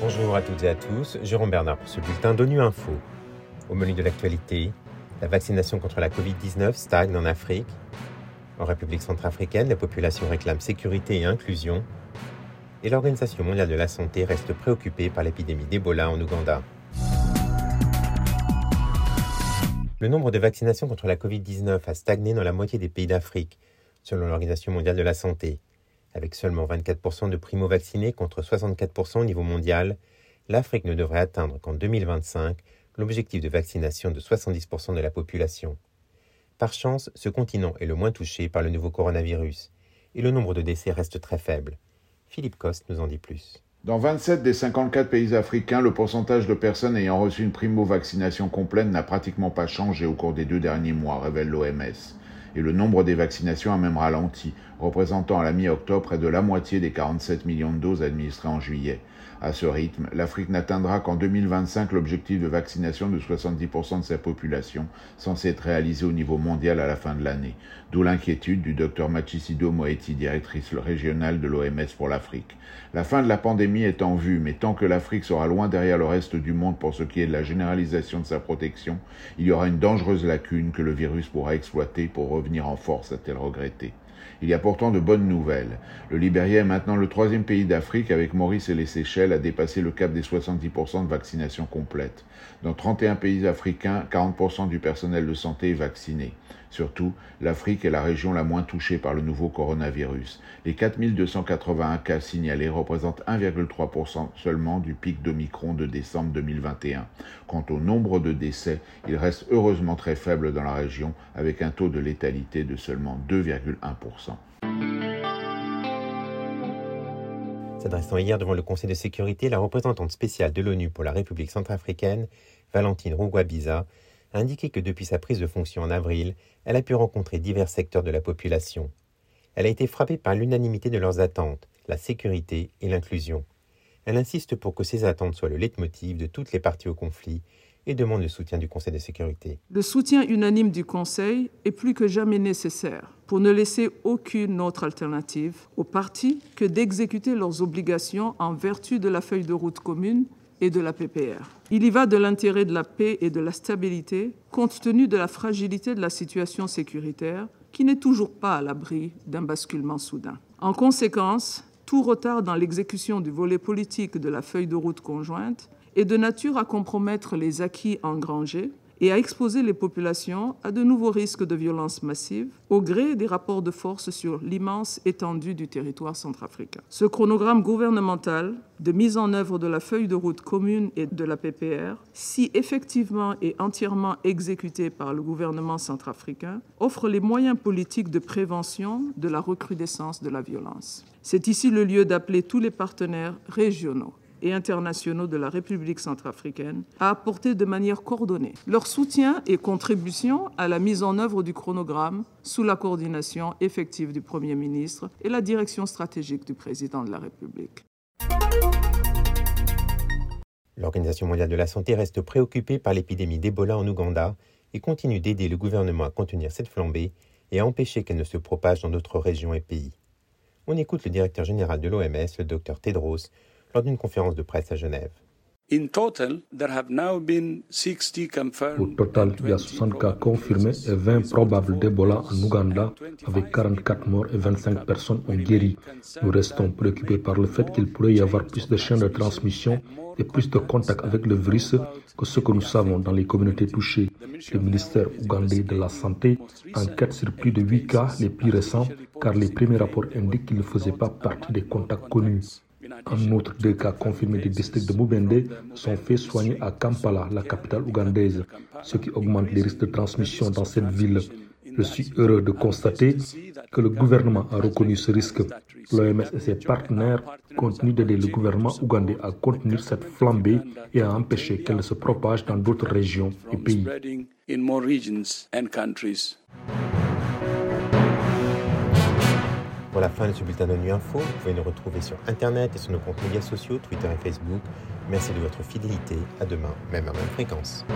Bonjour à toutes et à tous, Jérôme Bernard pour ce bulletin d'ONU Info. Au menu de l'actualité, la vaccination contre la Covid-19 stagne en Afrique. En République centrafricaine, la population réclame sécurité et inclusion. Et l'Organisation mondiale de la santé reste préoccupée par l'épidémie d'Ebola en Ouganda. Le nombre de vaccinations contre la Covid-19 a stagné dans la moitié des pays d'Afrique, selon l'Organisation mondiale de la santé. Avec seulement 24% de primo-vaccinés contre 64% au niveau mondial, l'Afrique ne devrait atteindre qu'en 2025 l'objectif de vaccination de 70% de la population. Par chance, ce continent est le moins touché par le nouveau coronavirus, et le nombre de décès reste très faible. Philippe Coste nous en dit plus. Dans 27 des 54 pays africains, le pourcentage de personnes ayant reçu une primo-vaccination complète n'a pratiquement pas changé au cours des deux derniers mois, révèle l'OMS et le nombre des vaccinations a même ralenti, représentant à la mi-octobre près de la moitié des 47 millions de doses administrées en juillet. À ce rythme, l'Afrique n'atteindra qu'en 2025 l'objectif de vaccination de 70% de sa population, censé être réalisé au niveau mondial à la fin de l'année. D'où l'inquiétude du Dr Machisido Moeti, directrice régionale de l'OMS pour l'Afrique. La fin de la pandémie est en vue, mais tant que l'Afrique sera loin derrière le reste du monde pour ce qui est de la généralisation de sa protection, il y aura une dangereuse lacune que le virus pourra exploiter pour revenir en force, a-t-elle regretté. Il y a pourtant de bonnes nouvelles. Le Libéria est maintenant le troisième pays d'Afrique avec Maurice et les Seychelles à dépasser le cap des 70% de vaccination complète. Dans 31 pays africains, 40% du personnel de santé est vacciné. Surtout, l'Afrique est la région la moins touchée par le nouveau coronavirus. Les 4281 cas signalés représentent 1,3% seulement du pic d'Omicron de décembre 2021. Quant au nombre de décès, il reste heureusement très faible dans la région avec un taux de létalité de seulement 2,1%. S'adressant hier devant le Conseil de sécurité, la représentante spéciale de l'ONU pour la République centrafricaine, Valentine Rougwabiza, a indiqué que depuis sa prise de fonction en avril, elle a pu rencontrer divers secteurs de la population. Elle a été frappée par l'unanimité de leurs attentes, la sécurité et l'inclusion. Elle insiste pour que ces attentes soient le leitmotiv de toutes les parties au conflit et demande le soutien du Conseil de sécurité. Le soutien unanime du Conseil est plus que jamais nécessaire pour ne laisser aucune autre alternative aux parties que d'exécuter leurs obligations en vertu de la feuille de route commune et de la PPR. Il y va de l'intérêt de la paix et de la stabilité, compte tenu de la fragilité de la situation sécuritaire, qui n'est toujours pas à l'abri d'un basculement soudain. En conséquence, tout retard dans l'exécution du volet politique de la feuille de route conjointe est de nature à compromettre les acquis engrangés et à exposer les populations à de nouveaux risques de violence massive au gré des rapports de force sur l'immense étendue du territoire centrafricain. Ce chronogramme gouvernemental de mise en œuvre de la feuille de route commune et de la PPR, si effectivement et entièrement exécuté par le gouvernement centrafricain, offre les moyens politiques de prévention de la recrudescence de la violence. C'est ici le lieu d'appeler tous les partenaires régionaux et internationaux de la République centrafricaine à apporter de manière coordonnée leur soutien et contribution à la mise en œuvre du chronogramme sous la coordination effective du Premier ministre et la direction stratégique du Président de la République. L'Organisation mondiale de la santé reste préoccupée par l'épidémie d'Ebola en Ouganda et continue d'aider le gouvernement à contenir cette flambée et à empêcher qu'elle ne se propage dans d'autres régions et pays. On écoute le directeur général de l'OMS, le docteur Tedros, lors d'une conférence de presse à Genève. Au total, il y a 60 cas confirmés et 20 probables d'Ebola en Ouganda, avec 44 morts et 25 personnes ont guéri. Nous restons préoccupés par le fait qu'il pourrait y avoir plus de chaînes de transmission et plus de contacts avec le virus que ce que nous savons dans les communautés touchées. Le ministère ougandais de la Santé enquête sur plus de 8 cas les plus récents, car les premiers rapports indiquent qu'ils ne faisaient pas partie des contacts connus. En outre, deux cas confirmés du district de Mubende sont faits soigner à Kampala, la capitale ougandaise, ce qui augmente les risques de transmission dans cette ville. Je suis heureux de constater que le gouvernement a reconnu ce risque. L'OMS et ses partenaires continuent d'aider le gouvernement ougandais à contenir cette flambée et à empêcher qu'elle se propage dans d'autres régions et pays. Pour la fin de ce bulletin de nuit info, vous pouvez nous retrouver sur Internet et sur nos comptes médias sociaux, Twitter et Facebook. Merci de votre fidélité. À demain, même à même fréquence.